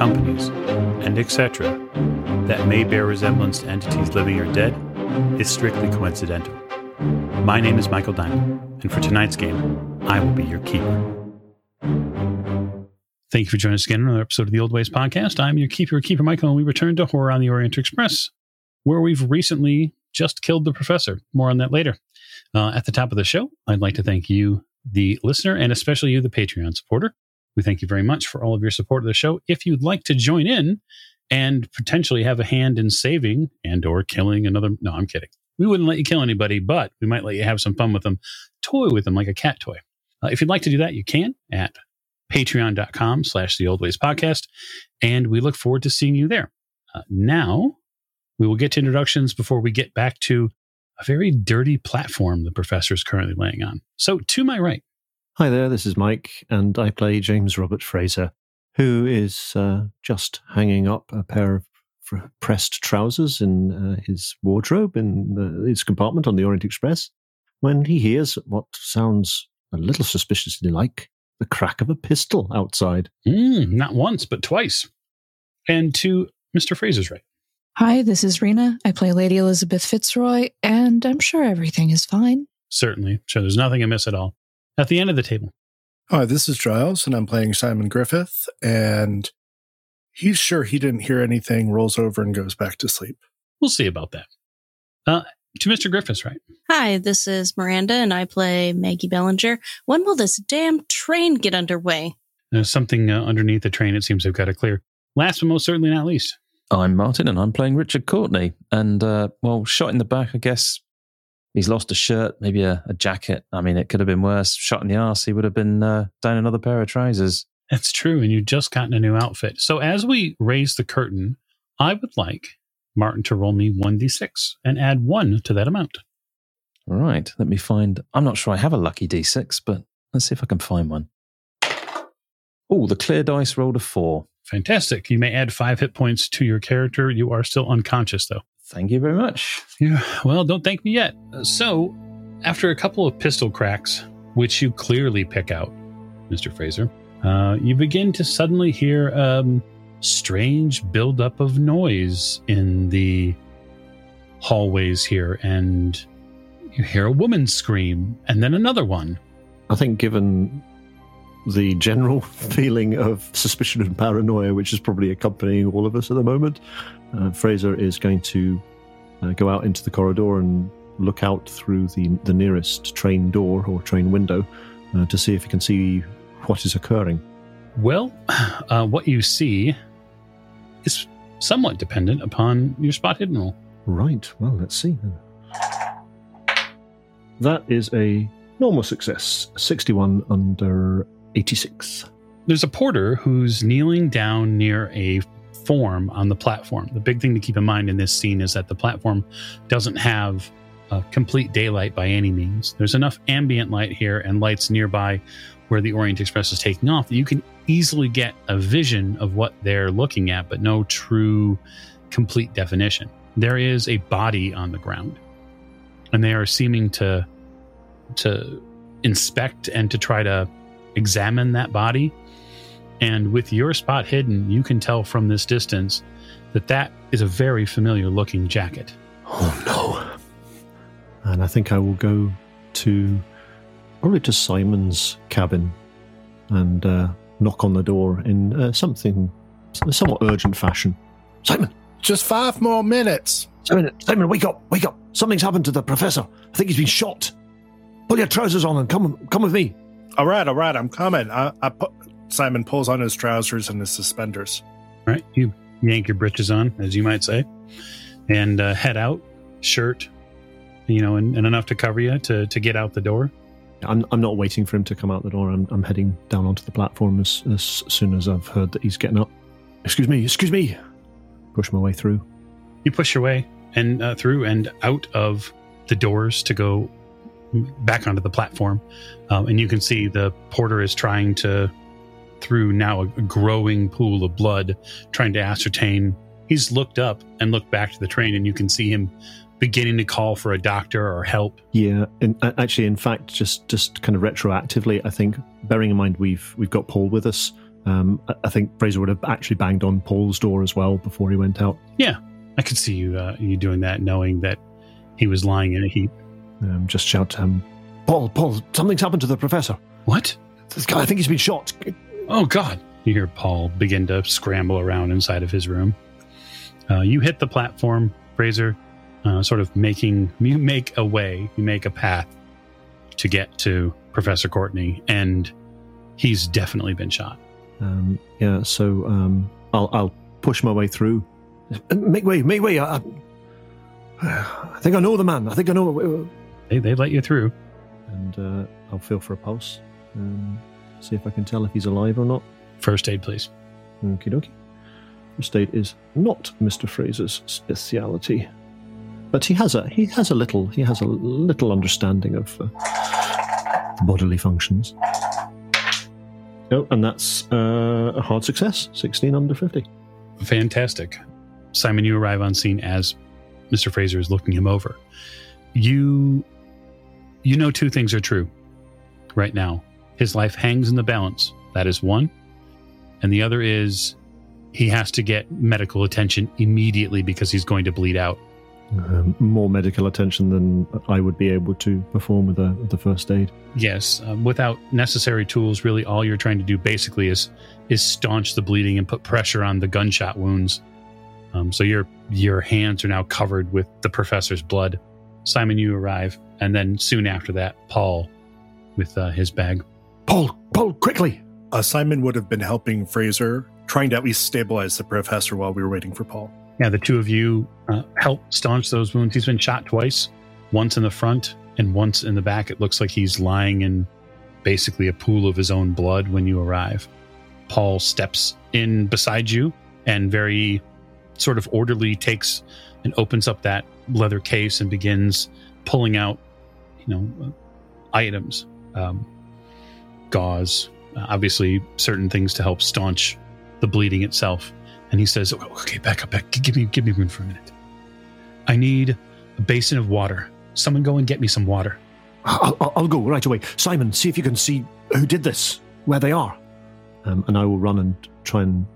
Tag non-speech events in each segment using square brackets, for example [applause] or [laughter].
companies, and etc., that may bear resemblance to entities living or dead, is strictly coincidental. My name is Michael Diamond, and for tonight's game, I will be your keeper. Thank you for joining us again on another episode of the Old Ways Podcast. I'm your keeper, Keeper Michael, and we return to Horror on the Orient Express, where we've recently just killed the professor. More on that later. Uh, at the top of the show, I'd like to thank you, the listener, and especially you, the Patreon supporter. We thank you very much for all of your support of the show. If you'd like to join in and potentially have a hand in saving and or killing another, no, I'm kidding. We wouldn't let you kill anybody, but we might let you have some fun with them, toy with them like a cat toy. Uh, if you'd like to do that, you can at patreon.com slash the old ways podcast. And we look forward to seeing you there. Uh, now we will get to introductions before we get back to a very dirty platform the professor is currently laying on. So to my right. Hi there, this is Mike, and I play James Robert Fraser, who is uh, just hanging up a pair of pressed trousers in uh, his wardrobe in the, his compartment on the Orient Express when he hears what sounds a little suspiciously like the crack of a pistol outside. Mm, not once, but twice. And to Mr. Fraser's right. Hi, this is Rena. I play Lady Elizabeth Fitzroy, and I'm sure everything is fine. Certainly. Sure, there's nothing amiss at all. At the end of the table. Hi, this is Giles, and I'm playing Simon Griffith, and he's sure he didn't hear anything, rolls over and goes back to sleep. We'll see about that. Uh, to Mr. Griffiths, right? Hi, this is Miranda, and I play Maggie Bellinger. When will this damn train get underway? There's something uh, underneath the train it seems they've got to clear. Last but most certainly not least. I'm Martin, and I'm playing Richard Courtenay. And, uh, well, shot in the back, I guess. He's lost a shirt, maybe a, a, jacket. I mean, it could have been worse. Shot in the arse, he would have been uh, down another pair of trousers. That's true. And you've just gotten a new outfit. So as we raise the curtain, I would like Martin to roll me 1d6 and add 1 to that amount. All right. Let me find. I'm not sure I have a lucky d6, but let's see if I can find one. Oh, the clear dice rolled a 4. Fantastic. You may add 5 hit points to your character. You are still unconscious, though. Thank you very much. Yeah. Well, don't thank me yet. So, after a couple of pistol cracks, which you clearly pick out, Mr. Fraser, uh, you begin to suddenly hear um, strange buildup of noise in the hallways here, and you hear a woman scream, and then another one. I think, given the general [laughs] feeling of suspicion and paranoia, which is probably accompanying all of us at the moment, uh, Fraser is going to uh, go out into the corridor and look out through the the nearest train door or train window uh, to see if he can see what is occurring. Well, uh, what you see is somewhat dependent upon your spot hidden roll. Right. Well, let's see. That is a normal success, 61 under 86. There's a porter who's kneeling down near a form on the platform. The big thing to keep in mind in this scene is that the platform doesn't have complete daylight by any means. There's enough ambient light here and lights nearby where the Orient Express is taking off that you can easily get a vision of what they're looking at, but no true complete definition. There is a body on the ground, and they are seeming to to inspect and to try to examine that body. And with your spot hidden, you can tell from this distance that that is a very familiar looking jacket. Oh no. And I think I will go to probably to Simon's cabin and uh, knock on the door in uh, something somewhat urgent fashion. Simon, just five more minutes. Simon, Simon, wake up, wake up! Something's happened to the professor. I think he's been shot. Pull your trousers on and come, come with me. All right, all right, I'm coming. I, I pu- Simon pulls on his trousers and his suspenders. All right, you yank your breeches on, as you might say, and uh, head out, shirt, you know, and, and enough to cover you to to get out the door. I'm, I'm not waiting for him to come out the door. I'm, I'm heading down onto the platform as, as soon as I've heard that he's getting up. excuse me, excuse me. Push my way through. You push your way and uh, through and out of the doors to go back onto the platform, um, and you can see the porter is trying to, through now a growing pool of blood, trying to ascertain. He's looked up and looked back to the train, and you can see him beginning to call for a doctor or help. Yeah, and uh, actually, in fact, just just kind of retroactively, I think, bearing in mind we've we've got Paul with us, um, I, I think Fraser would have actually banged on Paul's door as well before he went out. Yeah, I could see you uh, you doing that, knowing that he was lying in a heap. Um, just shout, um, Paul, Paul, something's happened to the professor. What? This guy, I think he's been shot. Oh God! You hear Paul begin to scramble around inside of his room. Uh, you hit the platform, Fraser, uh, sort of making you make a way, you make a path to get to Professor Courtenay, and he's definitely been shot. Um, yeah, so um, I'll I'll push my way through. Make way, make way. I, I, I think I know the man. I think I know. They they let you through. And uh, I'll feel for a pulse. Um, see if I can tell if he's alive or not. First aid, please. Okie dokie. First aid is not Mr. Fraser's speciality, but he has a he has a little he has a little understanding of uh, bodily functions. Oh, and that's uh, a hard success. Sixteen under fifty. Fantastic. Simon, you arrive on scene as Mr. Fraser is looking him over. You you know two things are true right now. His life hangs in the balance. That is one. And the other is he has to get medical attention immediately because he's going to bleed out. Um, more medical attention than I would be able to perform with the, with the first aid. Yes, um, without necessary tools, really all you're trying to do basically is is staunch the bleeding and put pressure on the gunshot wounds. Um, so your your hands are now covered with the professor's blood. Simon, you arrive, and then soon after that, Paul, with uh, his bag. Paul, Paul, quickly! Uh, Simon would have been helping Fraser, trying to at least stabilize the professor while we were waiting for Paul. Yeah, the two of you uh, help staunch those wounds. He's been shot twice, once in the front and once in the back. It looks like he's lying in basically a pool of his own blood when you arrive. Paul steps in beside you and very sort of orderly takes and opens up that leather case and begins pulling out, you know, items, um, gauze, uh, obviously certain things to help staunch the bleeding itself. And he says, "Oh, "Okay, back up, back. Give me, give me room for a minute. I need a basin of water. Someone go and get me some water." I'll, I'll- I'll go right away. Simon, see if you can see who did this, where they are. Um, and I will run and try and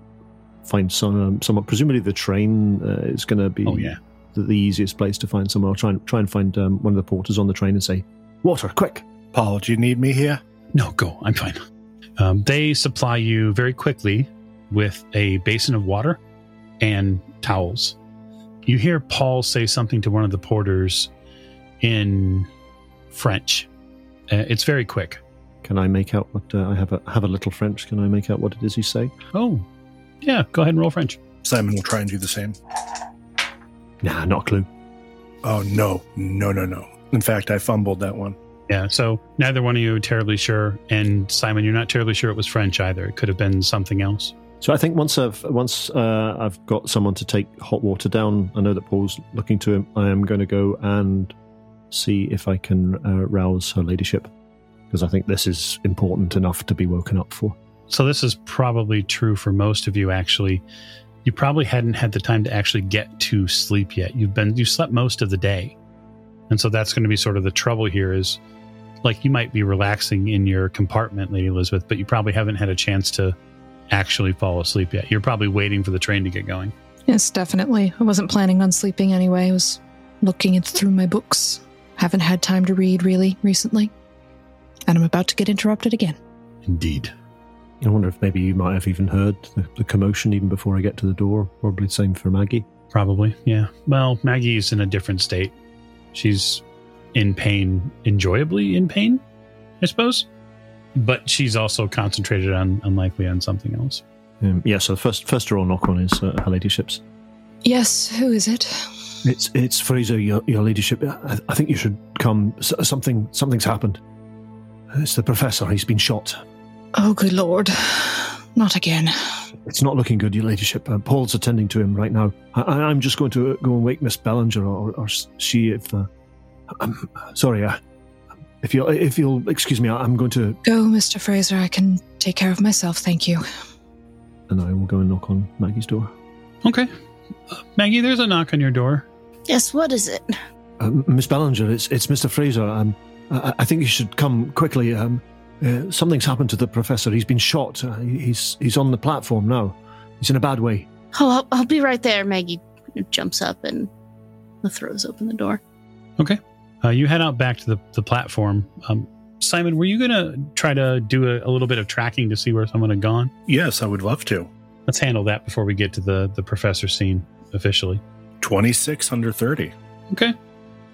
find some, um, someone. Presumably, the train uh, is going to be Oh yeah. the, the easiest place to find someone. I'll try and try and find um, one of the porters on the train and say, "Water, quick!" Paul, do you need me here? No, go. I'm fine. Um, they supply you very quickly with a basin of water and towels. You hear Paul say something to one of the porters in French. Uh, it's very quick. Can I make out what uh, I have? A, have a little French. Can I make out what it is you say? Oh, yeah. Go ahead and roll French. Simon will try and do the same. Nah, not a clue. Oh, no, no, no, no. In fact, I fumbled that one. Yeah. So neither one of you are terribly sure, and Simon, you're not terribly sure it was French either. It could have been something else. So I think once I've once uh, I've got someone to take hot water down, I know that Paul's looking to him. I am going to go and see if I can uh, rouse her ladyship because I think this is important enough to be woken up for. So this is probably true for most of you actually. You probably hadn't had the time to actually get to sleep yet. You've been you slept most of the day. And so that's going to be sort of the trouble here is like you might be relaxing in your compartment, Lady Elizabeth, but you probably haven't had a chance to actually fall asleep yet. You're probably waiting for the train to get going. Yes, definitely. I wasn't planning on sleeping anyway. I was looking it through my books. Haven't had time to read really recently. And I'm about to get interrupted again. Indeed. I wonder if maybe you might have even heard the, the commotion even before I get to the door. Probably the same for Maggie. Probably. Yeah. Well, Maggie's in a different state. She's in pain, enjoyably in pain, I suppose. But she's also concentrated on unlikely on something else. Um, yeah. So the first first door knock on is uh, her ladyship's. Yes, who is it? It's it's Fraser, your, your ladyship. I, I think you should come. S- something something's happened. It's the professor. He's been shot. Oh, good lord. Not again. it's not looking good, Your Ladyship. Uh, Paul's attending to him right now. I, am just going to go and wake Miss Bellinger or, or see if. Uh, I'm sorry. Uh, if you'll if you'll excuse me, I'm going to go, Mister Fraser. I can take care of myself. Thank you. And I will go and knock on Maggie's door. Okay, uh, Maggie. There's a knock on your door. Yes. What is it? Uh, Miss Bellinger, it's it's Mister Fraser. Um, I, I think you should come quickly. Um, uh, something's happened to the professor. He's been shot. Uh, he's he's on the platform now. He's in a bad way. Oh, I'll, I'll be right there. Maggie jumps up and throws open the door. Okay. Uh, you head out back to the, the platform. Um, Simon, were you going to try to do a, a, little bit of tracking to see where someone had gone? Yes, I would love to. Let's handle that before we get to the, the professor scene officially. 26 under 30. Okay.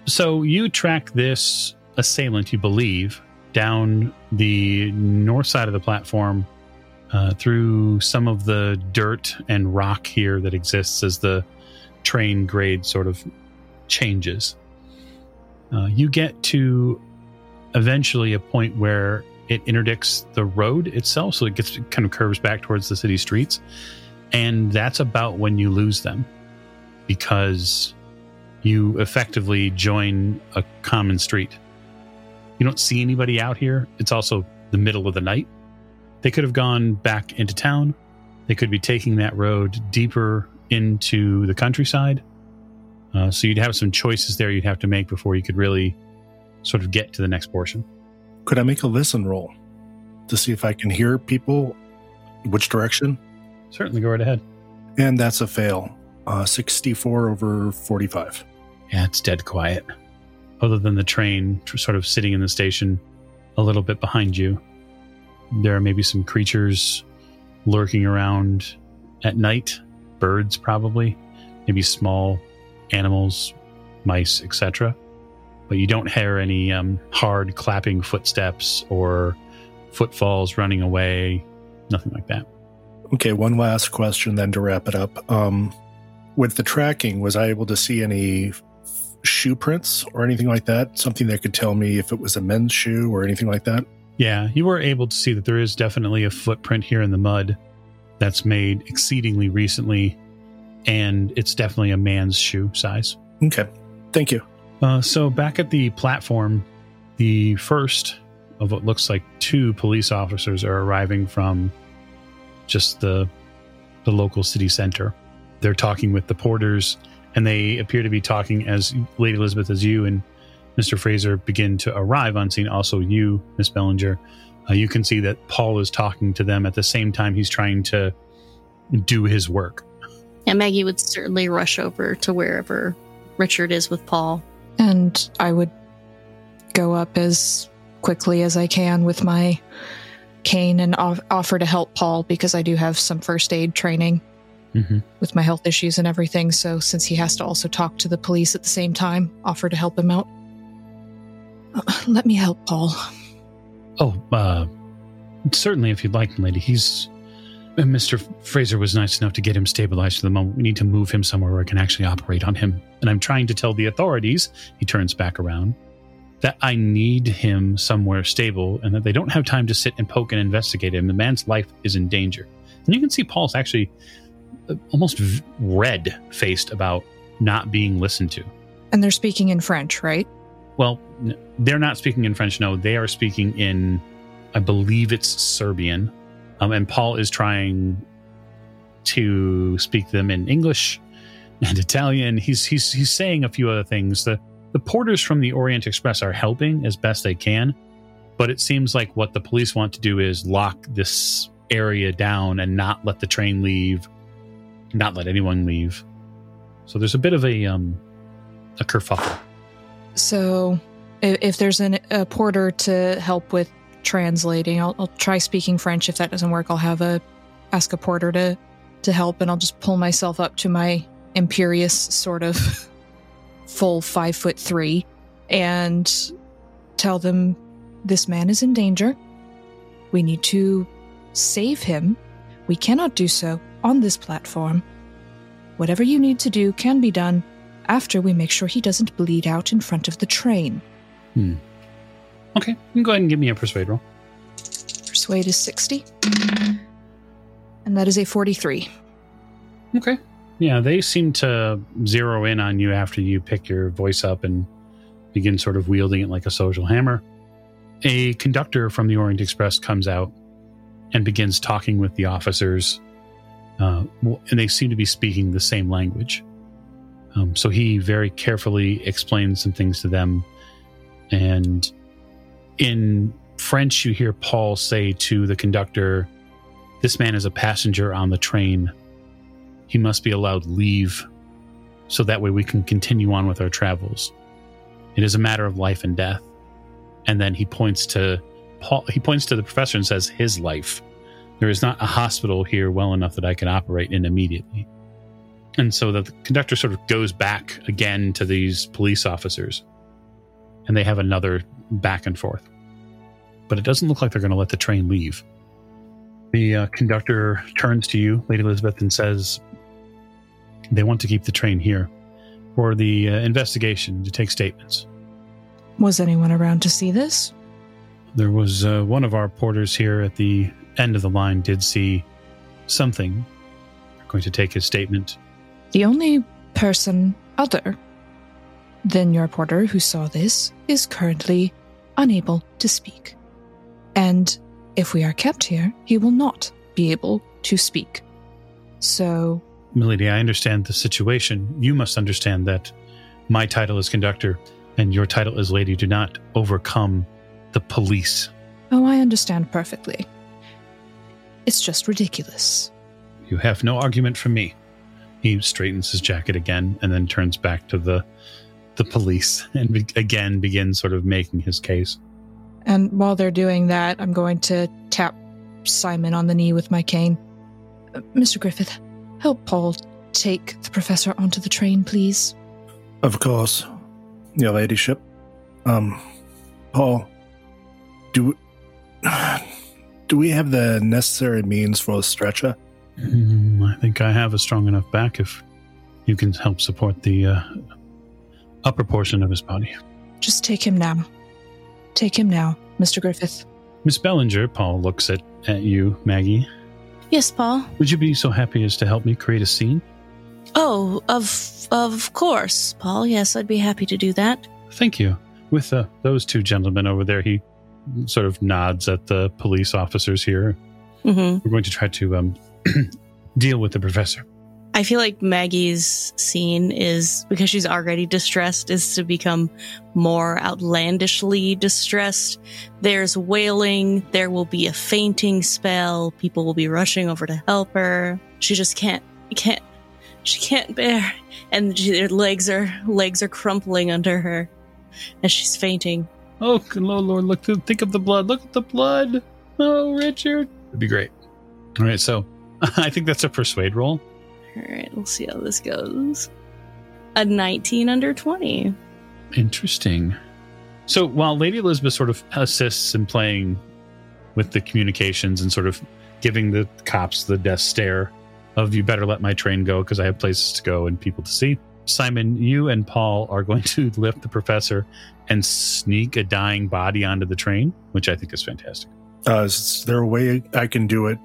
So you track this assailant, you believe, down the north side of the platform uh, through some of the dirt and rock here that exists as the train grade sort of changes. Uh, you get to eventually a point where it interdicts the road itself, so it gets kind of curves back towards the city streets, and that's about when you lose them because you effectively join a common street. You don't see anybody out here. It's also the middle of the night. They could have gone back into town. They could be taking that road deeper into the countryside. Uh, so you'd have some choices there you'd have to make before you could really sort of get to the next portion. Could I make a listen roll to see if I can hear people? Which direction? Certainly, go right ahead. And that's a fail. Uh, 64 over 45. Yeah, it's dead quiet other than the train sort of sitting in the station a little bit behind you. There are maybe some creatures lurking around at night, birds probably, maybe small animals, mice, etc. But you don't hear any um, hard clapping footsteps or footfalls running away, nothing like that. Okay, one last question then to wrap it up. Um, with the tracking, was I able to see any shoe prints or anything like that? Something that could tell me if it was a men's shoe or anything like that? Yeah, you were able to see that there is definitely a footprint here in the mud that's made exceedingly recently, and it's definitely a man's shoe size. Okay, thank you. Uh, so, back at the platform, the first of what looks like two police officers are arriving from just the the local city center. They're talking with the porters and they appear to be talking as Lady Elizabeth, as you and Mr. Fraser begin to arrive on scene. Also, you, Miss Bellinger, uh, you can see that Paul is talking to them at the same time he's trying to do his work. Yeah, Maggie would certainly rush over to wherever Richard is with Paul. And I would go up as quickly as I can with my cane and off- offer to help Paul because I do have some first aid training mm-hmm. with my health issues and everything. So, since he has to also talk to the police at the same time, offer to help him out. Uh, [clears throat] let me help Paul. Oh, uh, certainly, if you'd like, lady. He's. Uh, Mr. Fraser was nice enough to get him stabilized for the moment. We need to move him somewhere where I can actually operate on him. And I'm trying to tell the authorities, he turns back around, that I need him somewhere stable and that they don't have time to sit and poke and investigate him. The man's life is in danger. And you can see Paul's actually almost red faced about not being listened to. And they're speaking in French, right? Well, they're not speaking in French. No, they are speaking in, I believe it's Serbian. Um, and Paul is trying to speak them in English [laughs] and Italian. He's he's he's saying a few other things. The the porters from the Orient Express are helping as best they can, but it seems like what the police want to do is lock this area down and not let the train leave not let anyone leave. So there's a bit of a um, a kerfuffle. So if, there's an, a porter to help with translating, I'll, I'll try speaking French. If that doesn't work, I'll have a ask a porter to to help, and I'll just pull myself up to my imperious sort of [laughs] full five foot three and tell them this man is in danger. We need to save him. We cannot do so on this platform. Whatever you need to do can be done after we make sure he doesn't bleed out in front of the train. Hmm. Okay, you can go ahead and give me a persuade roll. Persuade is 60. And that is a 43. Okay. Yeah, they seem to zero in on you after you pick your voice up and begin sort of wielding it like a social hammer. A conductor from the Orient Express comes out and begins talking with the officers, uh, and they seem to be speaking the same language. Um, so he very carefully explains some things to them. And in French, you hear Paul say to the conductor, This man is a passenger on the train. He must be allowed leave so that way we can continue on with our travels. It is a matter of life and death. And then he points to Paul, he points to the professor and says, His life. There is not a hospital here well enough that I can operate in immediately. And so the conductor sort of goes back again to these police officers, and they have another back and forth. But it doesn't look like they're going to let the train leave. The uh, conductor turns to you, Lady Elizabeth, and says, They want to keep the train here for the uh, investigation to take statements. Was anyone around to see this? There was uh, one of our porters here at the end of the line did see something. We're going to take his statement. The only person other than your porter who saw this is currently unable to speak. And if we are kept here, he will not be able to speak. So, Milady, I understand the situation. You must understand that my title is conductor and your title as lady do not overcome the police. oh, I understand perfectly. It's just ridiculous. You have no argument from me. He straightens his jacket again and then turns back to the the police and be- again begin sort of making his case. And while they're doing that, I'm going to tap Simon on the knee with my cane. "Uh, Mr. Griffith, help Paul take the professor onto the train, please. Of course, your ladyship. Um, Paul, do [sighs] do we have the necessary means for a stretcher? Mm, I think I have a strong enough back if you can help support the uh, upper portion of his body. Just take him now. Take him now, Mr. Griffith. Miss Bellinger, Paul looks at, at you, Maggie. Yes, Paul. Would you be so happy as to help me create a scene? Oh, of of course, Paul. Yes, I'd be happy to do that. Thank you. With uh, those two gentlemen over there, he sort of nods at the police officers here. hmm We're going to try to um, [clears throat] deal with the professor. I feel like Maggie's scene is because she's already distressed is to become more outlandishly distressed. There's wailing, there will be a fainting spell, people will be rushing over to help her. She just can't can't she can't bear and she, her legs are legs are crumpling under her as she's fainting. Oh, good Lord, Lord, look! th- Think of the blood. Look at the blood. Oh, Richard, it'd be great. All right, so [laughs] I think that's a persuade roll. All right, we'll see how this goes. A 19 under 20. Interesting. So while Lady Elizabeth sort of assists in playing with the communications and sort of giving the cops the death stare of "you better let my train go" because I have places to go and people to see. Simon, you and Paul are going to [laughs] lift the professor and sneak a dying body onto the train, which I think is fantastic. Uh, is there a way I can do it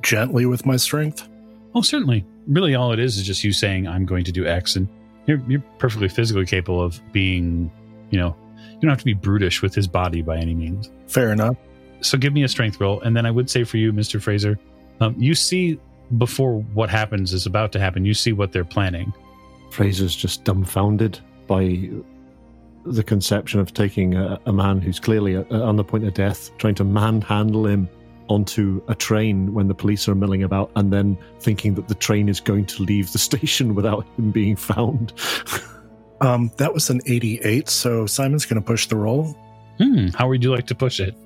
gently with my strength? Oh, certainly. Really, all it is is just you saying, I'm going to do X. And you're, you're perfectly physically capable of being, you know, you don't have to be brutish with his body by any means. Fair enough. So give me a strength roll. And then I would say for you, Mr. Fraser, um, you see before what happens is about to happen, you see what they're planning. Fraser's just dumbfounded by the conception of taking a, a man who's clearly uh on the point of death, trying to manhandle him onto a train when the police are milling about, and then thinking that the train is going to leave the [laughs] station without him being found. [laughs] Um, that was an 88, so Simon's going to push the roll. Hmm, how would you like to push it?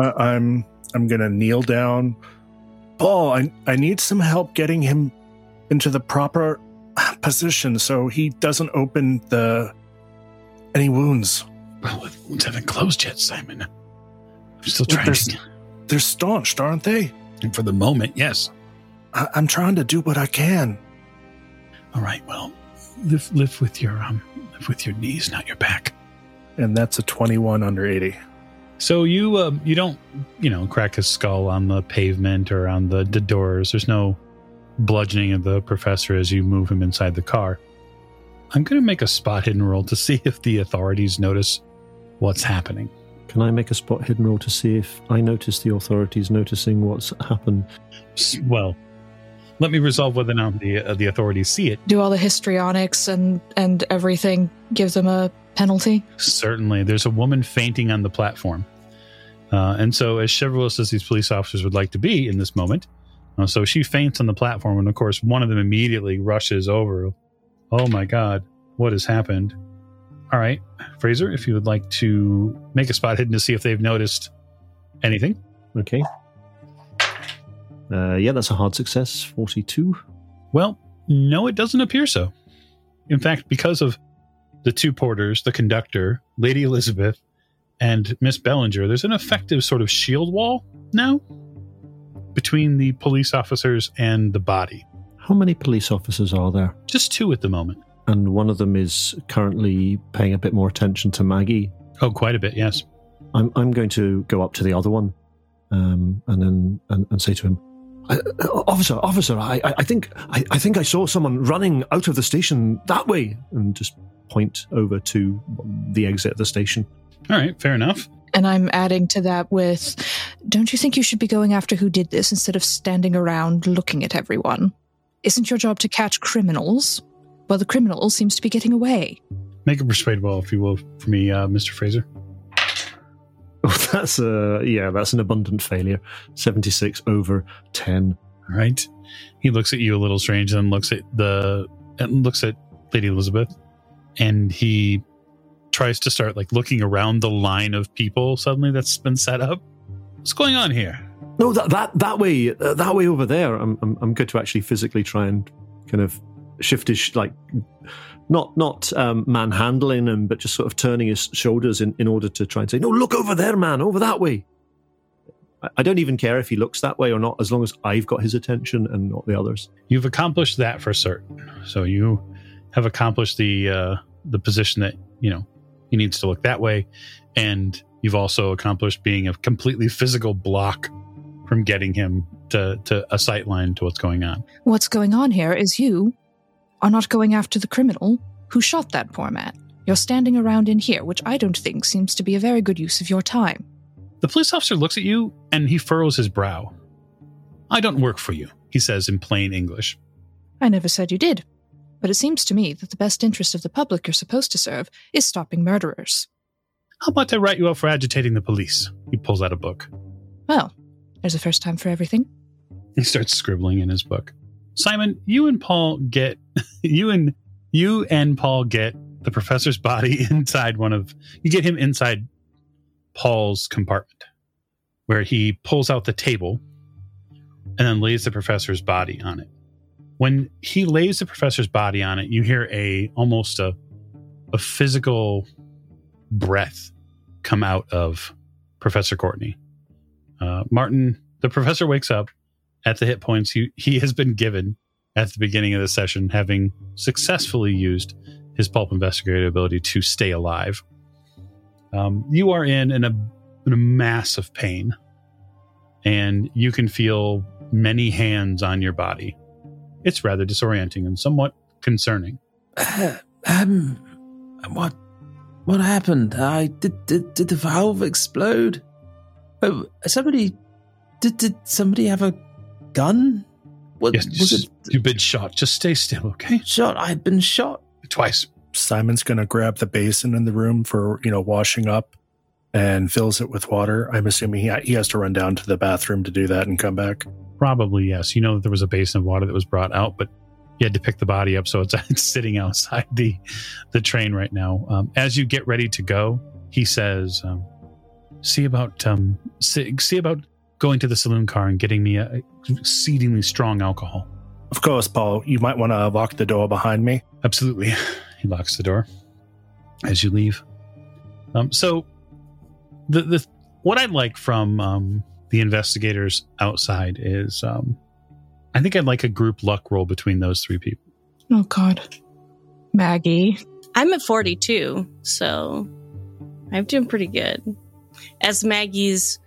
Uh, I'm I'm going to kneel down. Paul, I I need some help getting him into the proper [sighs] position so he doesn't open the any wounds. Well, the wounds haven't closed yet, Simon. I'm still Well, trying there's- to. They're staunched, aren't they? And for the moment, yes. I, I'm trying to do what I can. All right, well, live, live with your um, live with your knees, not your back. And that's a 21 under 80. So you um, you don't you know crack his skull on the pavement or on the, the doors. There's no bludgeoning of the professor as you move him inside the car. I'm going to make a spot hidden roll to see if the authorities notice what's happening. Can I make a spot hidden roll to see if I notice the authorities noticing what's happened? Well, let me resolve whether or not the uh, the authorities see it. Do all the histrionics and and everything give them a penalty? Certainly, there's a woman fainting on the platform, uh, and so as chivalrous as these police officers would like to be in this moment, uh, so she faints on the platform, and of course, one of them immediately rushes over. Oh my God, what has happened? All right, Fraser, if you would like to make a spot hidden to see if they've noticed anything. Okay. Uh, yeah, that's a hard success. 42. Well, no, it doesn't appear so. In fact, because of the two porters, the conductor, Lady Elizabeth, and Miss Bellinger, there's an effective sort of shield wall now between the police officers and the body. How many police officers are there? Just two at the moment. And one of them is currently paying a bit more attention to Maggie. Oh, quite a bit, yes. I'm, I'm going to go up to the other one um, and then and, and say to him, uh, "Officer, officer, I, I I think I, I think I saw someone running out of the station that way," and just point over to the exit of the station. All right, fair enough. And I'm adding to that with, don't you think you should be going after who did this instead of standing around looking at everyone? Isn't your job to catch criminals? Well, the criminal all seems to be getting away. Make a persuade roll, if you will, for me, uh, Mr. Fraser. [laughs] Oh, that's a yeah, that's an abundant failure. Seventy six over ten. All right. He looks at you a little strange, then looks at the and looks at Lady Elizabeth, and he tries to start like looking around the line of people suddenly that's been set up. What's going on here? No, that that that way, uh, that way over there. I'm, I'm I'm good to actually physically try and kind of shift his like not not um, manhandling him, but just sort of turning his shoulders in, in order to try and say, "No, look over there, man, over that way." I, I don't even care if he looks that way or not, as long as I've got his attention and not the others. You've accomplished that for certain. So you have accomplished the uh, the position that you know he needs to look that way, and you've also accomplished being a completely physical block from getting him to to a sight line to what's going on. What's going on here is you are not going after the criminal who shot that poor man. You're standing around in here, which I don't think seems to be a very good use of your time. The police officer looks at you and he furrows his brow. I don't work for you, he says in plain English. I never said you did. But it seems to me that the best interest of the public you're supposed to serve is stopping murderers. How about I write you up for agitating the police? He pulls out a book. Well, there's a first time for everything. He starts scribbling in his book. Simon, you and Paul get [laughs] you and you and Paul get the professor's body [laughs] inside one of you get him inside Paul's compartment where he pulls out the table and then lays the professor's body on it. When he lays the professor's body on it, you hear a almost a a physical breath come out of Professor Courtenay. Uh, Martin, the professor wakes up at the hit points he, he has been given at the beginning of the session, having successfully used his pulp investigator ability to stay alive. Um, you are in, in, a, in a mass of pain, and you can feel many hands on your body. It's rather disorienting and somewhat concerning. Uh, [clears throat] um, what, what happened? I did. Did, did the valve explode? Oh, somebody. Did did somebody have a gun? What Yes, was it? you've been shot. Just stay still, okay? Shot. I've been shot. Twice. Simon's going to grab the basin in the room for, you know, washing up and fills it with water. I'm assuming he, he has to run down to the bathroom to do that and come back. Probably yes. You know that there was a basin of water that was brought out, but you had to pick the body up, so it's, [laughs] it's sitting outside the the train right now. Um, as you get ready to go, he says, um, "See about um, see, see about going to the saloon car and getting me a exceedingly strong alcohol." Of course, Paul, you might want to lock the door behind me. Absolutely. [laughs] He locks the door as you leave. Um, so, the the what I'd like from um, the investigators outside is, um, I think I'd like a group luck roll between those three people. Oh, God. Maggie. I'm at 42, so I'm doing pretty good. as Maggie's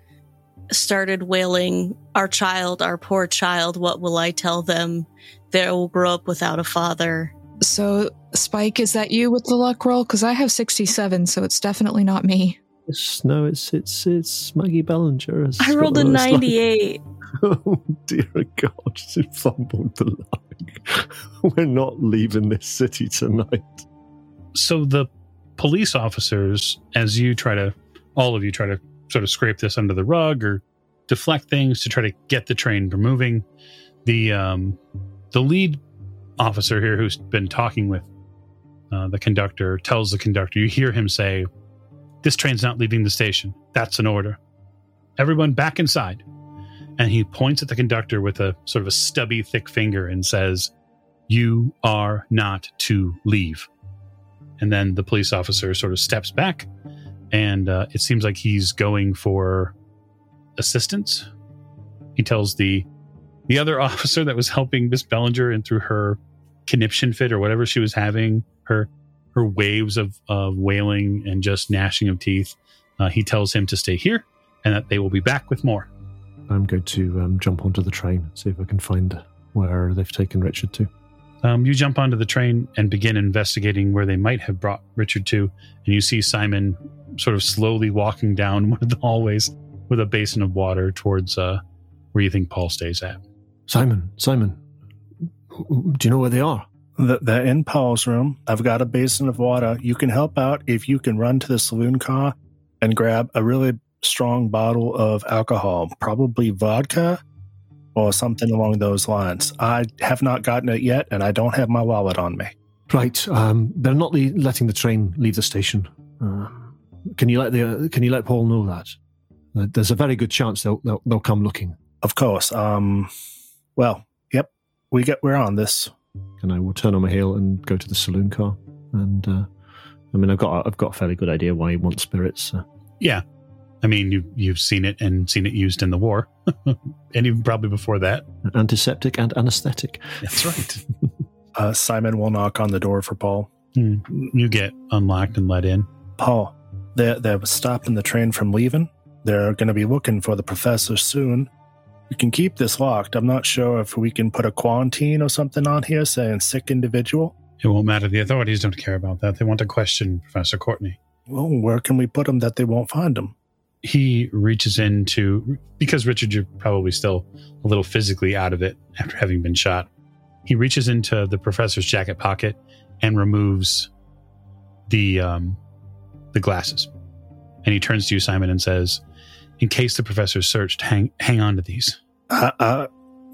started wailing, Our child, our poor child, what will I tell them? They will grow up without a father. So, Spike, is that you with the luck roll? Because I have 67, so it's definitely not me. It's, no, it's it's it's Maggie Bellinger. It's I rolled a one of those, like- 98. [laughs] Oh dear God! [laughs] She fumbled the luck. [laughs] We're not leaving this city tonight. so the police officers as you try to all of you try to sort of scrape this under the rug or deflect things to try to get the train moving. The um the lead officer here who's been talking with uh, the conductor tells the conductor you hear him say this train's not leaving the station. That's an order. Everyone back inside. And he points at the conductor with a sort of a stubby thick finger and says you are not to leave. And then the police officer sort of steps back and uh, it seems like he's going for assistance he tells the the other [laughs] officer that was helping miss bellinger and through her conniption fit or whatever she was having her her waves of, of wailing and just gnashing of teeth uh, he tells him to stay here and that they will be back with more I'm going to um, jump onto the train, see if I can find where they've taken Richard to. Um, you jump onto the train and begin investigating where they might have brought Richard to, and you see Simon sort of slowly walking down [laughs] one of the hallways with a basin of water towards uh, where you think Paul stays at. Simon, Simon, do you know where they are? The, they're in Paul's room. I've got a basin of water. You can help out if you can run to the saloon car and grab a really strong bottle of alcohol, probably vodka or something along those lines. I have not gotten it yet, and I don't have my wallet on me. Right, um, they're not le- letting the train leave the station. Uh, can you let the uh, Can you let Paul know that? Uh, there's a very good chance they'll, they'll they'll come looking. Of course. Um. Well, yep. We get. We're on this. And I will turn on my heel and go to the saloon car. And uh, I mean, I've got I've got a fairly good idea why he wants spirits. Uh, Yeah. I mean, you, you've seen it and seen it used in the war, [laughs] and even probably before that. antiseptic and anesthetic. That's right. [laughs] Uh, Simon will knock on the door for Paul. Hmm. you get unlocked and let in. Paul, they're, they're stopping the train from leaving. They're going to be looking for the professor soon. We can keep this locked. I'm not sure if we can put a quarantine or something on here saying sick individual. It won't matter. The authorities don't care about that. They want to question Professor Courtenay. Well, where can we put them that they won't find them? he reaches into because Richard, you're probably still a little physically out of it after having been shot. He reaches into the professor's jacket pocket and removes the um, the glasses, and he turns to you, Simon, and says, "In case the professor's searched, hang hang on to these." Uh, uh,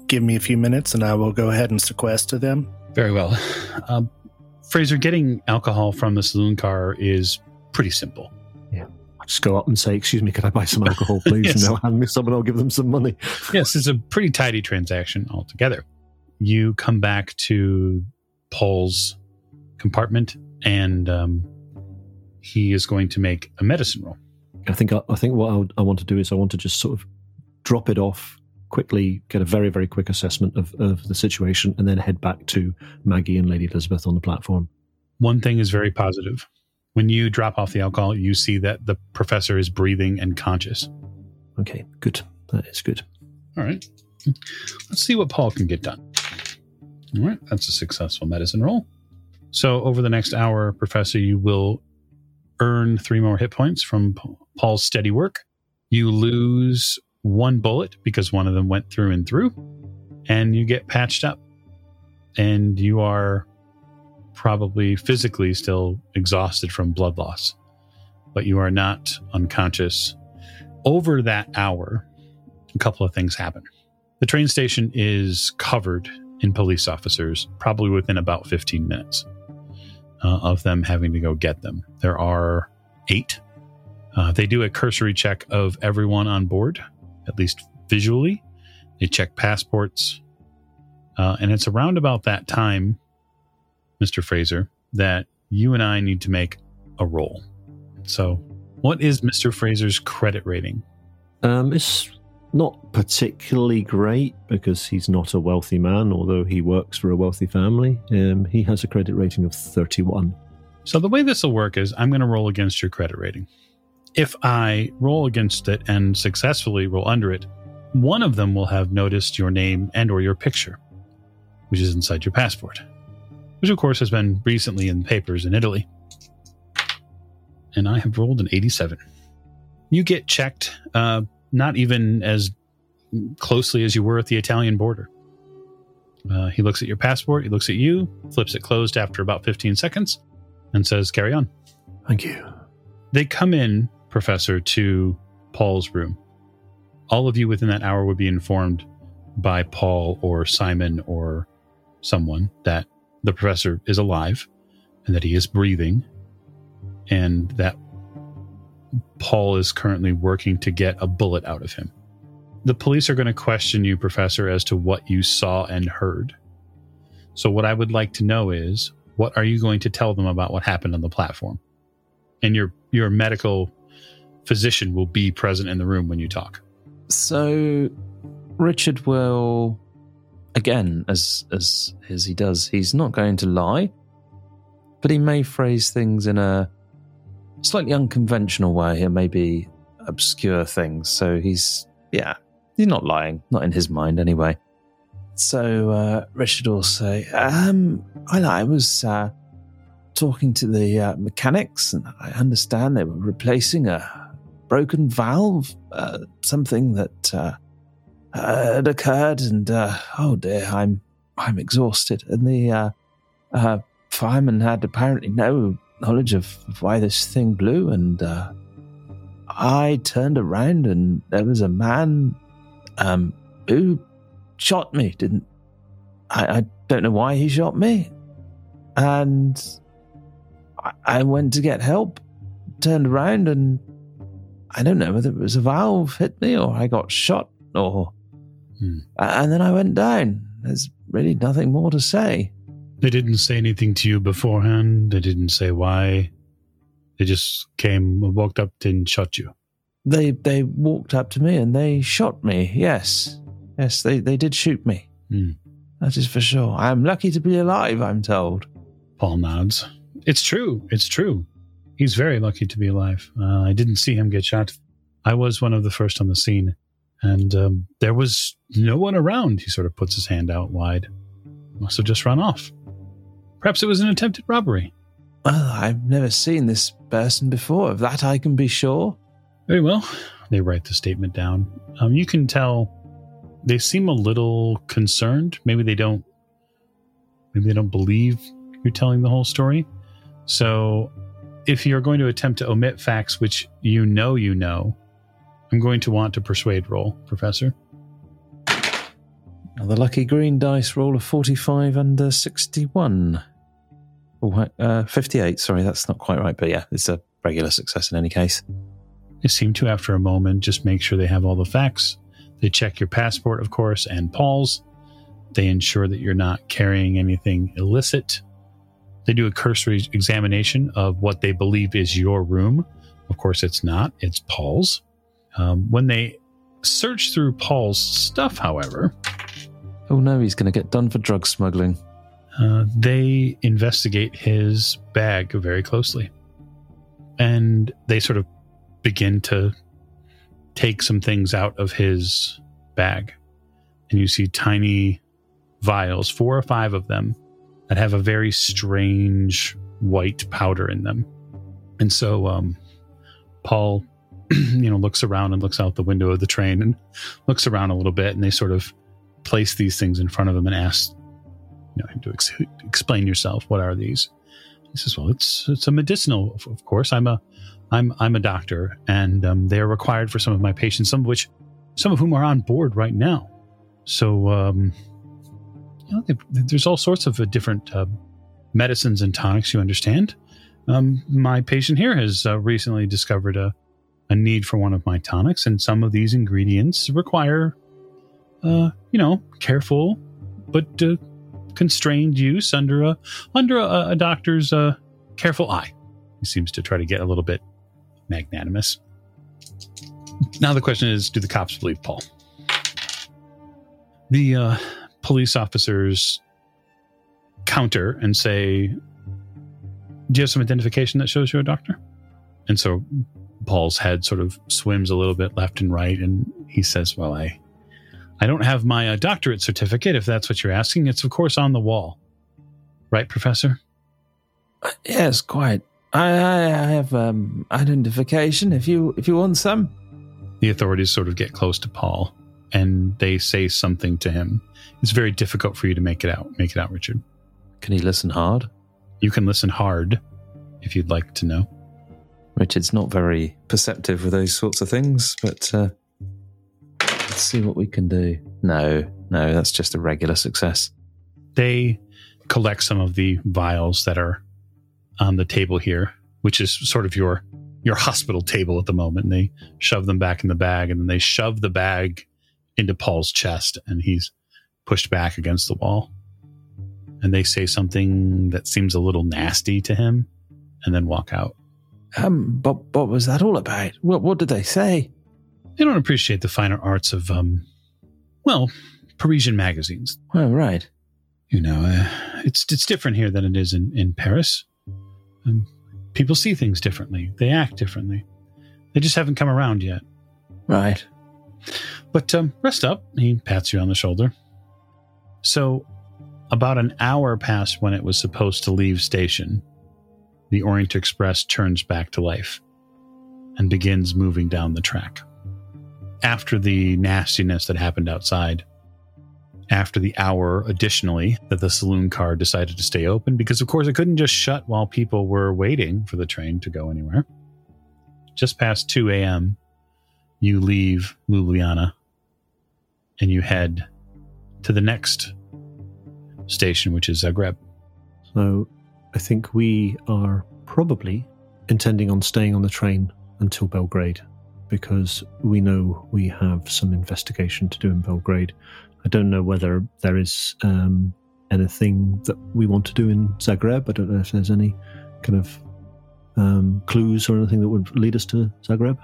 give me a few minutes and I will go ahead and sequester them. Very well, um, Fraser. Getting alcohol from the saloon car is pretty simple. I just go up and say, "Excuse me, could I buy some alcohol, please?" [laughs] Yes. And they'll hand me some, and I'll give them some money. yes, it's a pretty tidy transaction altogether. You come back to Paul's compartment, and um, he is going to make a medicine roll. I think I, I think what I, would- I want to do is I want to just sort of drop it off quickly, get a very very quick assessment of, of the situation, and then head back to Maggie and Lady Elizabeth on the platform. One thing is very positive. When you drop off the alcohol, you see that the professor is breathing and conscious. Okay, good. That is good. All right. Let's see what Paul can get done. All right. That's a successful medicine roll. So, over the next hour, Professor, you will earn three more hit points from Paul's steady work. You lose one bullet because one of them went through and through, and you get patched up. And you are probably physically still exhausted from blood loss, but you are not unconscious. Over that hour, a couple of things happen. The train station is covered in police officers, probably within about 15 minutes uh, of them having to go get them. There are eight. Uh, they do a cursory check of everyone on board, at least visually. They check passports. Uh, and it's around about that time, Mr. Fraser, that you and I need to make a roll. So, what is Mr. Fraser's credit rating? Um, it's not particularly great because he's not a wealthy man, although he works for a wealthy family. Um, he has a credit rating of 31. So the way this will work is I'm going to roll against your credit rating. If I roll against it and successfully roll under it, one of them will have noticed your name and or your picture, which is inside your passport, which of course has been recently in papers in Italy. And I have rolled an 87. You get checked, uh, not even as closely as you were at the Italian border. Uh, he looks at your passport, he looks at you, flips it closed after about 15 seconds, and says, Carry on. Thank you. They come in, Professor, to Paul's room. All of you within that hour would be informed by Paul or Simon or someone that the professor is alive and that he is breathing and that Paul is currently working to get a bullet out of him. The police are going to question you, Professor, as to what you saw and heard. So, what I would like to know is what are you going to tell them about what happened on the platform? And your your medical physician will be present in the room when you talk. So Richard will again as as as he does, he's not going to lie, but he may phrase things in a slightly unconventional way and maybe obscure things. So he's yeah, he's not lying, not in his mind anyway. So uh, Richard will say, um, I, I was uh, talking to the uh, mechanics, and I understand they were replacing a broken valve, uh, something that uh, had occurred, and uh, oh dear, I'm I'm exhausted. And the fireman had apparently no knowledge of, why this thing blew, and I turned around, and there was a man um, who shot me. Didn't I, I don't know why he shot me, and I, I went to get help, turned around, and I don't know whether it was a valve hit me or I got shot or. Hmm. And then I went down. There's really nothing more to say. They didn't say anything to you beforehand. They didn't say why. They just came, walked up and shot you. They they walked up to me and they shot me. Yes, yes, they they did shoot me. Hmm. That is for sure. I am lucky to be alive. I'm told. Paul nods. It's true. It's true. He's very lucky to be alive. Uh, I didn't see him get shot. I was one of the first on the scene, and um, there was no one around. He sort of puts his hand out wide. Must have just run off. Perhaps it was an attempted robbery. Well, I've never seen this person before. Of that, I can be sure. Very well. They write the statement down. Um, you can tell they seem a little concerned. Maybe they don't. Maybe they don't believe you're telling the whole story. So, if you're going to attempt to omit facts which you know you know, I'm going to want to persuade roll, Professor. The lucky green dice roll of 45 under 61. Oh, uh, 58. Sorry, that's not quite right, but yeah, it's a regular success in any case. They seem to, after a moment, just make sure they have all the facts. They check your passport, of course, and Paul's. They ensure that you're not carrying anything illicit. They do a cursory examination of what they believe is your room. Of course, it's not, it's Paul's. Um, when they search through Paul's stuff, however. Oh no, he's going to get done for drug smuggling. Uh, they investigate his bag very closely. And they sort of begin to take some things out of his bag. And you see tiny vials, four or five of them, that have a very strange white powder in them. And so um, Paul, [clears throat] you know, looks around and looks out the window of the train and looks around a little bit, and they sort of place these things in front of him and ask, you know, him to ex- explain yourself. What are these? He says, "Well, it's it's a medicinal, of, course. I'm a I'm I'm a doctor, and um, they are required for some of my patients, some of which, some of whom are on board right now. So, um, you know, there's all sorts of uh, different uh, medicines and tonics. You understand? Um, my patient here has uh, recently discovered a, a need for one of my tonics, and some of these ingredients require, uh, you know, careful but uh, constrained use under a under a, a doctor's uh, careful eye. He seems to try to get a little bit magnanimous. Now the question is, do the cops believe Paul? The uh, police officers counter and say, Do you have some identification that shows you're a doctor? And so Paul's head sort of swims a little bit left and right, and he says, "Well, I, I don't have my uh, doctorate certificate. If that's what you're asking, it's of course on the wall, right, Professor?" Uh, yes, quite. I, I have um, identification. If you if you want some, the authorities sort of get close to Paul, and they say something to him. It's very difficult for you to make it out. Make it out, Richard. Can he listen hard? You can listen hard, if you'd like to know. Richard's not very perceptive with those sorts of things, but uh, let's see what we can do. No, no, that's just a regular success. They collect some of the vials that are on the table here, which is sort of your your hospital table at the moment. And they shove them back in the bag, and then they shove the bag into Paul's chest, and he's pushed back against the wall. And they say something that seems a little nasty to him, and then walk out. Um, but what was that all about? What what did they say? They don't appreciate the finer arts of um, well, Parisian magazines. Oh, right. You know, uh, it's it's different here than it is in in Paris. Um, people see things differently. They act differently. They just haven't come around yet. Right. But um, rest up. He pats you on the shoulder. So, about an hour past when it was supposed to leave station, the Orient Express turns back to life and begins moving down the track. After the nastiness that happened outside, after the hour additionally that the saloon car decided to stay open, because of course it couldn't just shut while people were waiting for the train to go anywhere. Just past 2 a.m., you leave Ljubljana and you head to the next station, which is Zagreb. So I think we are probably intending on staying on the train until Belgrade because we know we have some investigation to do in Belgrade. I don't know whether there is um, anything that we want to do in Zagreb. I don't know if there's any kind of um, clues or anything that would lead us to Zagreb.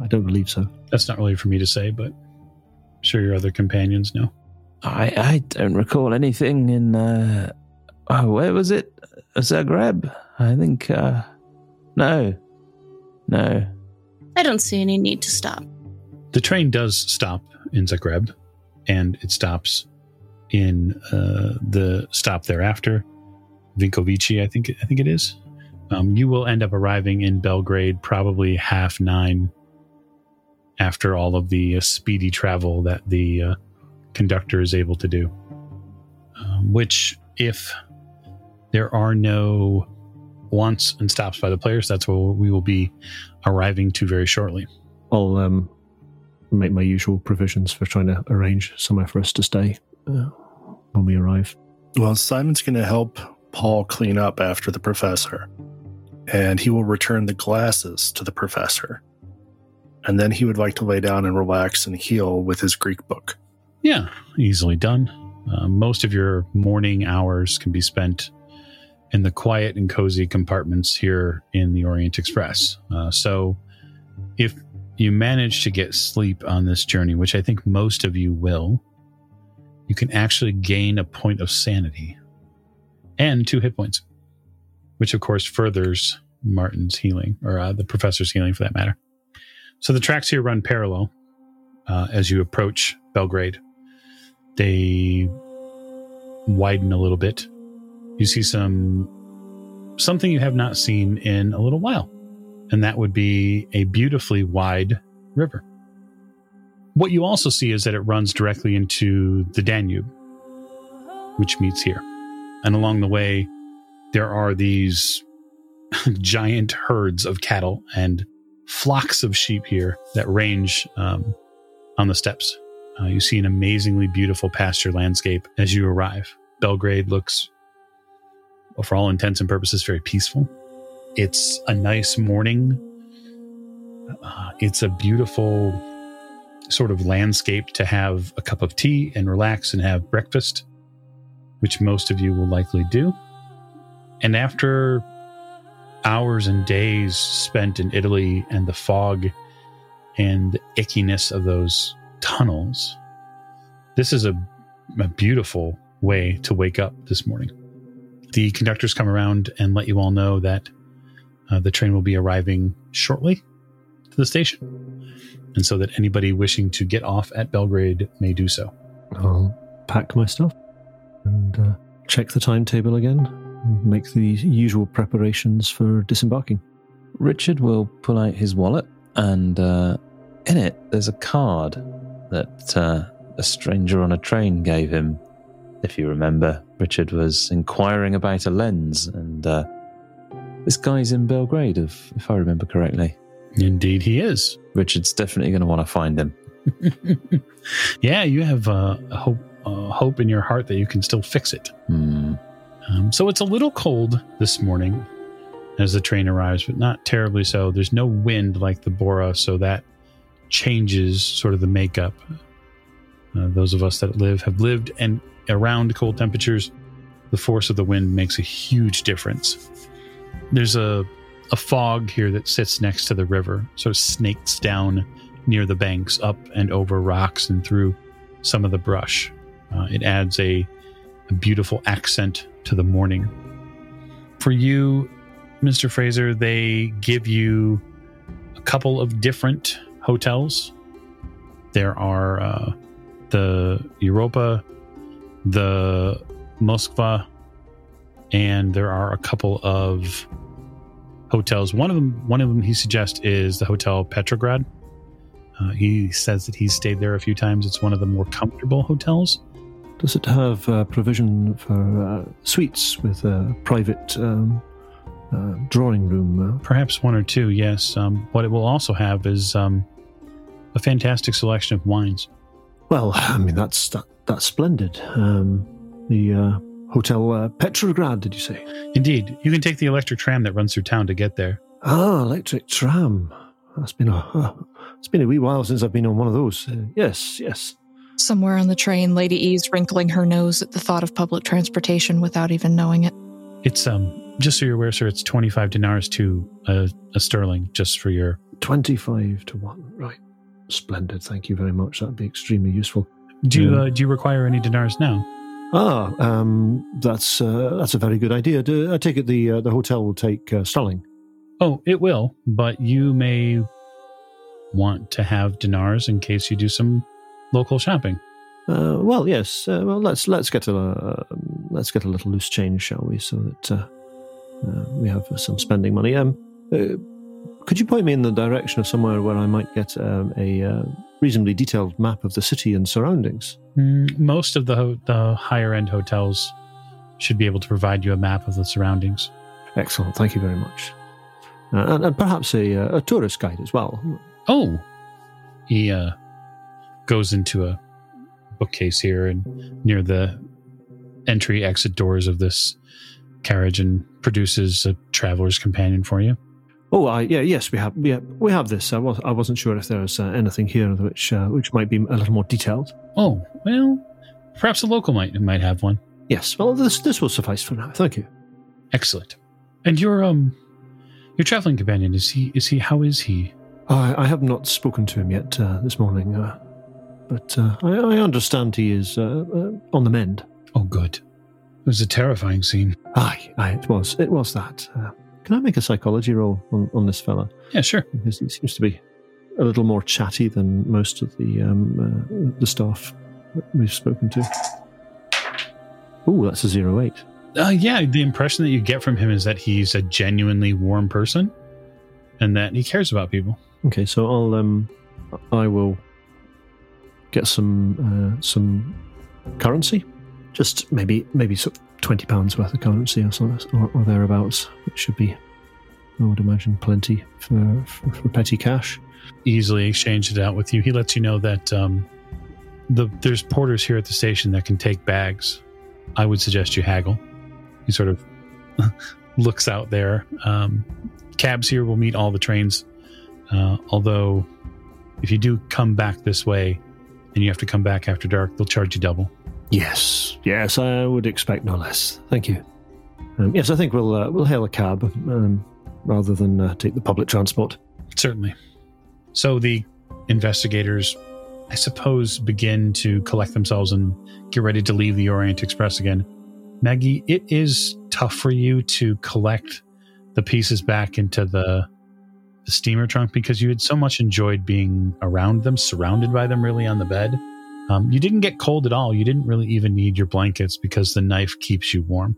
I don't believe so. That's not really for me to say, but I'm sure your other companions know. I I don't recall anything in. Uh, oh, where was it? Zagreb. I think. Uh, no, no. I don't see any need to stop. The train does stop in Zagreb, and it stops in uh, the stop thereafter, Vinkovici. I think I think it is. Um, you will end up arriving in Belgrade probably half nine after all of the uh, speedy travel that the uh, conductor is able to do. Um, which, if there are no wants and stops by the players, that's where we will be arriving to very shortly. I'll um, make my usual provisions for trying to arrange somewhere for us to stay uh, when we arrive. Well, Simon's going to help Paul clean up after the professor, and he will return the glasses to the professor. And then he would like to lay down and relax and heal with his Greek book. Yeah, easily done. Uh, most of your morning hours can be spent in the quiet and cozy compartments here in the Orient Express. Uh, so, if you manage to get sleep on this journey, which I think most of you will, you can actually gain a point of sanity and two hit points, which of course furthers Martin's healing or uh, the professor's healing for that matter. So the tracks here run parallel uh, as you approach Belgrade. They widen a little bit. You see some something you have not seen in a little while, and that would be a beautifully wide river. What you also see is that it runs directly into the Danube, which meets here. And along the way, there are these [laughs] giant herds of cattle and flocks of sheep here that range um, on the steppes. Uh, you see an amazingly beautiful pasture landscape as you arrive. Belgrade looks, for all intents and purposes, very peaceful. It's a nice morning. Uh, it's a beautiful sort of landscape to have a cup of tea and relax and have breakfast, which most of you will likely do. And after hours and days spent in Italy and the fog and the ickiness of those tunnels, this is a, a beautiful way to wake up this morning. The conductors come around and let you all know that uh, the train will be arriving shortly to the station, and so that anybody wishing to get off at Belgrade may do so. I'll pack my stuff and uh, check the timetable again and make the usual preparations for disembarking. Richard will pull out his wallet, and uh, in it, there's a card that uh, a stranger on a train gave him. If you remember, Richard was inquiring about a lens, and uh, this guy's in Belgrade, if, if I remember correctly. Indeed, he is. Richard's definitely going to want to find him. [laughs] yeah, you have uh, a hope, uh, hope in your heart that you can still fix it. Hmm. Um, so it's a little cold this morning as the train arrives, but not terribly so. There's no wind like the Bora, so that changes sort of the makeup. Uh, those of us that live have lived and around cold temperatures, the force of the wind makes a huge difference. There's a a fog here that sits next to the river, sort of snakes down near the banks, up and over rocks and through some of the brush. Uh, it adds a, a beautiful accent to the morning. For you, Mr. Fraser, they give you a couple of different hotels. There are uh, the Europa, the Moskva, and there are a couple of hotels. One of them, one of them, he suggests is the Hotel Petrograd. Uh, he says that he's stayed there a few times. It's one of the more comfortable hotels. Does it have uh, provision for uh, suites with a private um, uh, drawing room? Perhaps one or two, yes. Um, what it will also have is um, a fantastic selection of wines. Well, I mean that's that, that's splendid. Um, the uh, Hotel uh, Petrograd, did you say? Indeed, you can take the electric tram that runs through town to get there. Ah, electric tram. That's been a uh, [laughs] it's been a wee while since I've been on one of those. Uh, yes, yes. Somewhere on the train, Lady E's wrinkling her nose at the thought of public transportation without even knowing it. It's um just so you're aware, sir. It's twenty five dinars to a, a sterling, just for your twenty five to one. Right, splendid. Thank you very much. That'd be extremely useful. Do you, uh, do you require any dinars now? Ah, um, that's uh, that's a very good idea. I take it the uh, the hotel will take uh, sterling. Oh, it will, but you may want to have dinars in case you do some local shopping. Uh, well, yes. Uh, well, let's let's get a uh, let's get a little loose change, shall we? So that uh, uh, we have some spending money. Um, uh, could you point me in the direction of somewhere where I might get um, a reasonably detailed map of the city and surroundings? Mm, most of the ho- the higher end hotels should be able to provide you a map of the surroundings. Excellent. Thank you very much. and, and perhaps a, a tourist guide as well. Oh, he uh, goes into a bookcase here and near the entry exit doors of this carriage and produces a traveler's companion for you. Oh, I, yeah, yes, we have, yeah, we have this. I was, I wasn't sure if there was uh, anything here which, uh, which might be a little more detailed. Oh, well, perhaps a local might might have one. Yes, well, this this will suffice for now. Thank you. Excellent. And your um, your traveling companion is he? Is he? How is he? I, I have not spoken to him yet uh, this morning, uh, but uh, I, I, understand he is uh, uh, on the mend. Oh, good. It was a terrifying scene. Aye, aye, it was. It was that. Uh, can I make a psychology roll on, on this fella? Yeah, sure. Because he seems to be a little more chatty than most of the um, the staff that we've spoken to. Oh, that's a zero eight. Uh, yeah, the impression that you get from him is that he's a genuinely warm person, and that he cares about people. Okay, so I'll um, I will get some uh, some currency, just maybe maybe sort of twenty pounds worth of currency or so or, or thereabouts. It should be, I would imagine, plenty for, for, for petty cash. Easily exchange it out with you. He lets you know that um, the there's porters here at the station that can take bags. I would suggest you haggle. He sort of [laughs] looks out there. Um, cabs here will meet all the trains uh, although, if you do come back this way and you have to come back after dark, they'll charge you double. Yes, yes, I would expect no less. Thank you. Um, yes, I think we'll uh, we'll hail a cab um, rather than uh, take the public transport. Certainly. So the investigators, I suppose, begin to collect themselves and get ready to leave the Orient Express again. Maggie, it is tough for you to collect the pieces back into the the steamer trunk because you had so much enjoyed being around them, surrounded by them, really on the bed. Um, you didn't get cold at all. You didn't really even need your blankets because the knife keeps you warm.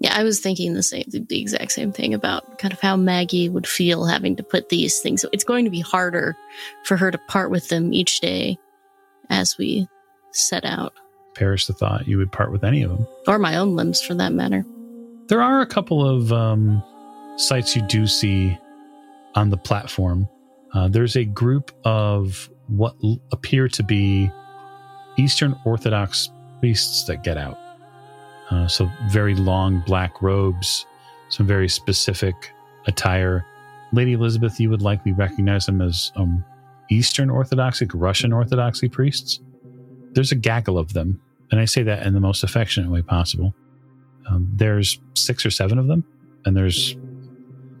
Yeah, I was thinking the same, the exact same thing about kind of how Maggie would feel having to put these things. It's going to be harder for her to part with them each day as we set out, Perish the thought you would part with any of them. or my own limbs for that matter. There are a couple of um, sites you do see on the platform. Uh, there's a group of what l- appear to be Eastern Orthodox priests that get out. Uh, so, very long black robes, some very specific attire. Lady Elizabeth, you would likely recognize them as um, Eastern Orthodoxic, Russian Orthodoxy priests. There's a gaggle of them, and I say that in the most affectionate way possible. Um, there's six or seven of them, and there's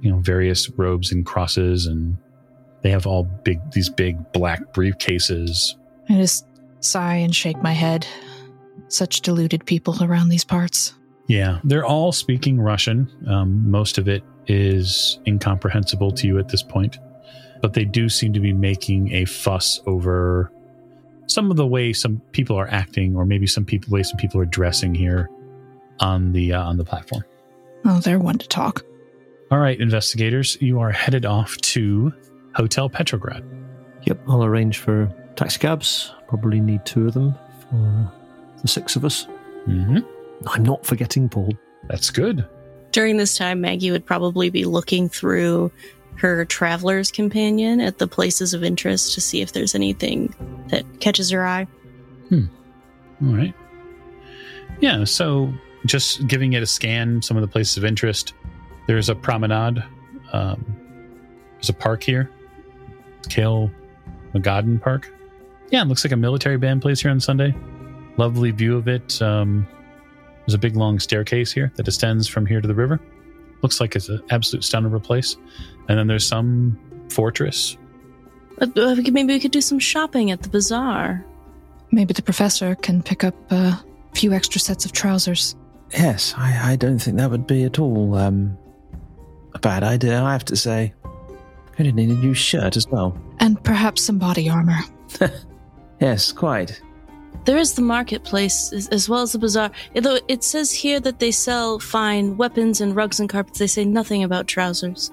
you know various robes and crosses, and they have all big these big black briefcases. I just sigh and shake my head. Such deluded people around these parts. Yeah, they're all speaking Russian. Um, most of it is incomprehensible to you at this point, but they do seem to be making a fuss over some of the way some people are acting, or maybe some people way some people are dressing here on the uh, on the platform. Oh, they're one to talk. All right, investigators, you are headed off to Hotel Petrograd. Yep, I'll arrange for taxi cabs. Probably need two of them for the six of us. Mm-hmm. I'm not forgetting Paul. That's good. During this time, Maggie would probably be looking through her traveler's companion at the places of interest to see if there's anything that catches her eye. All right. Yeah, so just giving it a scan, some of the places of interest. There's a promenade. Um, there's a park here. Kale McGodden Park. Yeah, it looks like a military band plays here on Sunday. Lovely view of it. Um, there's a big long staircase here that extends from here to the river. Looks like it's an absolute stunner of a place. And then there's some fortress. Uh, uh, we could- maybe we could do some shopping at the bazaar. Maybe the professor can pick up a few extra sets of trousers. Yes, I, I don't think that would be at all um, a bad idea, I have to say. Going to need a new shirt as well. And perhaps some body armor. [laughs] Yes, quite. There is the marketplace as, as well as the bazaar. Although it says here that they sell fine weapons and rugs and carpets, they say nothing about trousers.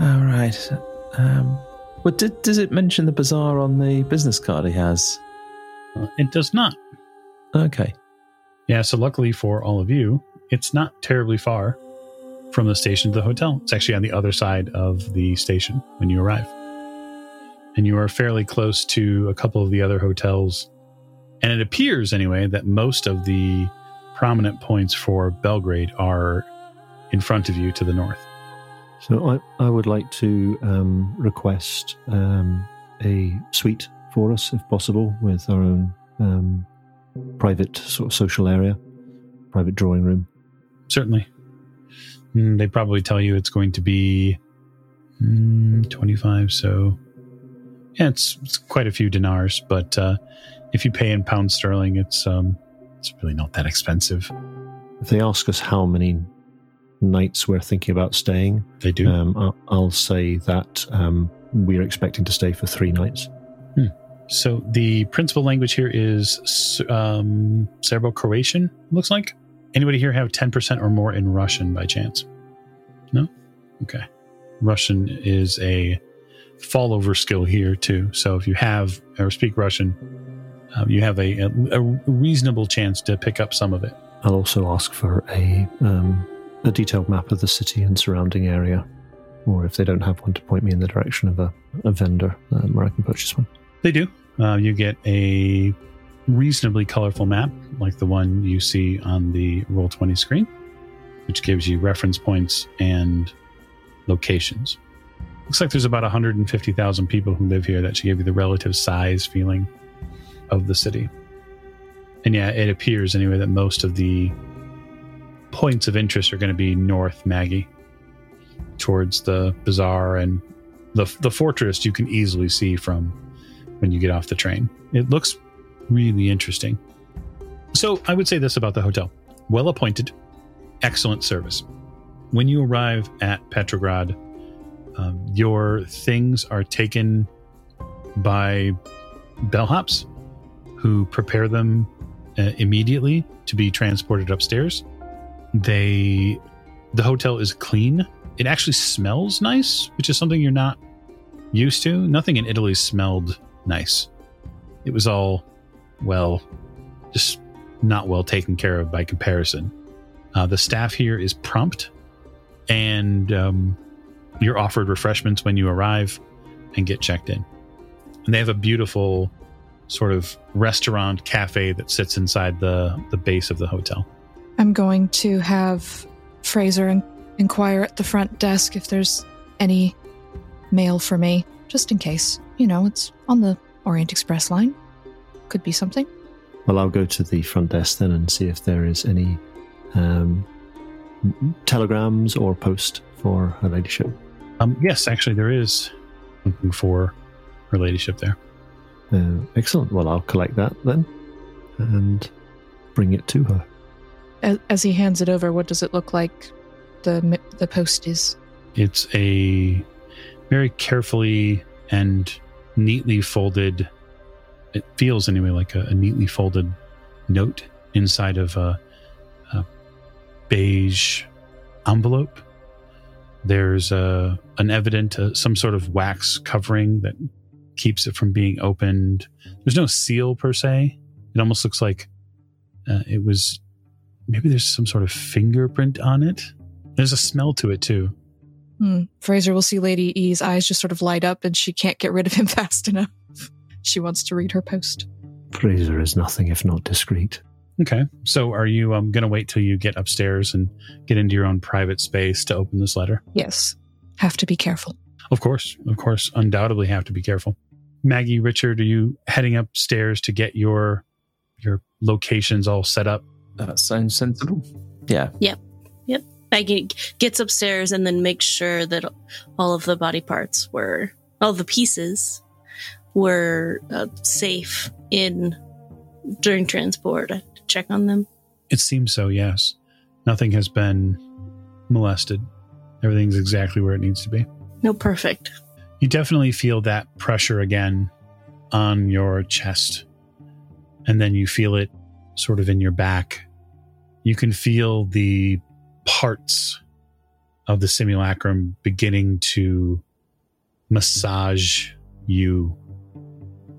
All right. Um, well, did, does it mention the bazaar on the business card he has? It does not. Okay. Yeah, so luckily for all of you, it's not terribly far from the station to the hotel. It's actually on the other side of the station when you arrive. And you are fairly close to a couple of the other hotels. And it appears, anyway, that most of the prominent points for Belgrade are in front of you to the north. So I, I would like to um, request um, a suite for us, if possible, with our own um, private sort of social area, private drawing room. Certainly. Mm, they probably tell you it's going to be mm, 25, so yeah, it's, it's quite a few dinars, but uh, if you pay in pounds sterling, it's um, it's really not that expensive. If they ask us how many nights we're thinking about staying, They do. um, I'll, I'll say that um, we're expecting to stay for three nights. so the principal language here is um, Serbo-Croatian. Looks like. Anybody here have ten percent or more in Russian by chance? No. Okay. Russian is a fall over skill here too. So if you have or speak Russian, um, you have a, a, a reasonable chance to pick up some of it. I'll also ask for a um, a detailed map of the city and surrounding area, or if they don't have one, to point me in the direction of a, a vendor um, where I can purchase one. They do. Uh, you get a reasonably colorful map, like the one you see on the Roll20 screen, which gives you reference points and locations. Looks like there's about 150,000 people who live here. That should give you the relative size feeling of the city. And yeah, it appears anyway that most of the points of interest are going to be north Maggie, towards the bazaar and the the fortress. You can easily see from when you get off the train. It looks really interesting. So I would say this about the hotel: well appointed, excellent service. When you arrive at Petrograd, Um, your things are taken by bellhops who prepare them uh, immediately to be transported upstairs. They, the hotel is clean. It actually smells nice, which is something you're not used to. Nothing in Italy smelled nice. It was all, well, just not well taken care of by comparison. Uh, the staff here is prompt, and um, you're offered refreshments when you arrive and get checked in. And they have a beautiful sort of restaurant cafe that sits inside the, the base of the hotel. I'm going to have Fraser in- inquire at the front desk if there's any mail for me, just in case. You know, it's on the Orient Express line. Could be something. Well, I'll go to the front desk then and see if there is any um, telegrams or post for her ladyship. Um, yes, actually, there is something for her ladyship there. Uh, excellent. Well, I'll collect that then and bring it to her. As, as he hands it over, what does it look like? The the post is. It's a very carefully and neatly folded. It feels anyway like a, a neatly folded note inside of a, a beige envelope. There's a an evident uh, some sort of wax covering that keeps it from being opened. There's no seal per se. It almost looks like uh, it was maybe there's some sort of fingerprint on it. There's a smell to it too. Hmm. Fraser will see Lady E's eyes just sort of light up, and she can't get rid of him [laughs] fast enough. She wants to read her post. Fraser is nothing if not discreet. Okay. So are you um, going to wait till you get upstairs and get into your own private space to open this letter? Yes. Have to be careful. Of course. Of course. Undoubtedly have to be careful. Maggie, Richard, are you heading upstairs to get your your locations all set up? That sounds sensible. Yeah. Yep. Yep. Maggie gets upstairs and then makes sure that all of the body parts were, all the pieces were uh, safe in during transport. I to check on them. It seems so, yes. Nothing has been molested. Everything's exactly where it needs to be. No, perfect. You definitely feel that pressure again on your chest. And then you feel it sort of in your back. You can feel the parts of the simulacrum beginning to massage you.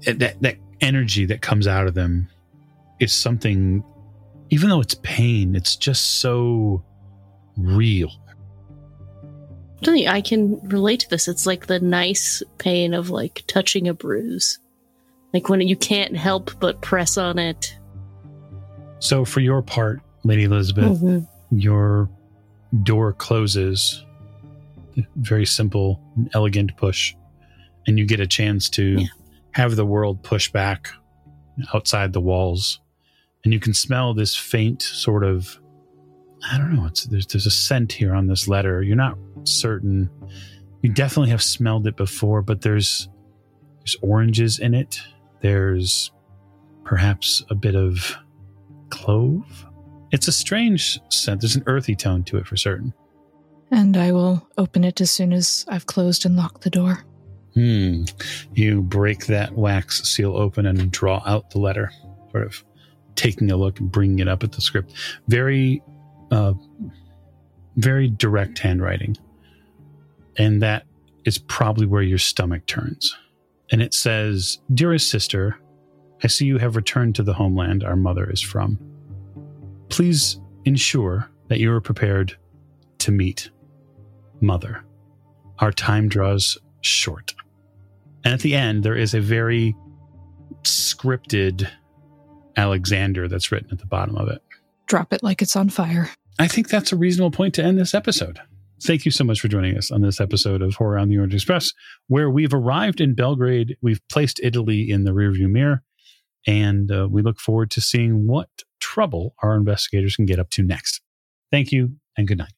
That, that energy that comes out of them is something, even though it's pain, it's just so real. I'm I can relate to this. It's like the nice pain of like touching a bruise. Like when you can't help but press on it. So, for your part, Lady Elizabeth, Mhm. your door closes. Very simple, elegant push. And you get a chance to Yeah. Have the world push back outside the walls. And you can smell this faint sort of I don't know, it's there's there's a scent here on this letter. You're not certain. You definitely have smelled it before, but there's there's oranges in it. There's perhaps a bit of clove. It's a strange scent. There's an earthy tone to it for certain. And I will open it as soon as I've closed and locked the door. Hmm. You break that wax seal open and draw out the letter, sort of taking a look and bringing it up at the script. Very, uh, very direct handwriting. And that is probably where your stomach turns. And it says, Dearest sister, I see you have returned to the homeland our mother is from. Please ensure that you are prepared to meet mother. Our time draws short. And at the end, there is a very scripted Alexander that's written at the bottom of it. Drop it like it's on fire. I think that's a reasonable point to end this episode. Thank you so much for joining us on this episode of Horror on the Orient Express, where we've arrived in Belgrade. We've placed Italy in the rearview mirror, and uh, we look forward to seeing what trouble our investigators can get up to next. Thank you, and good night.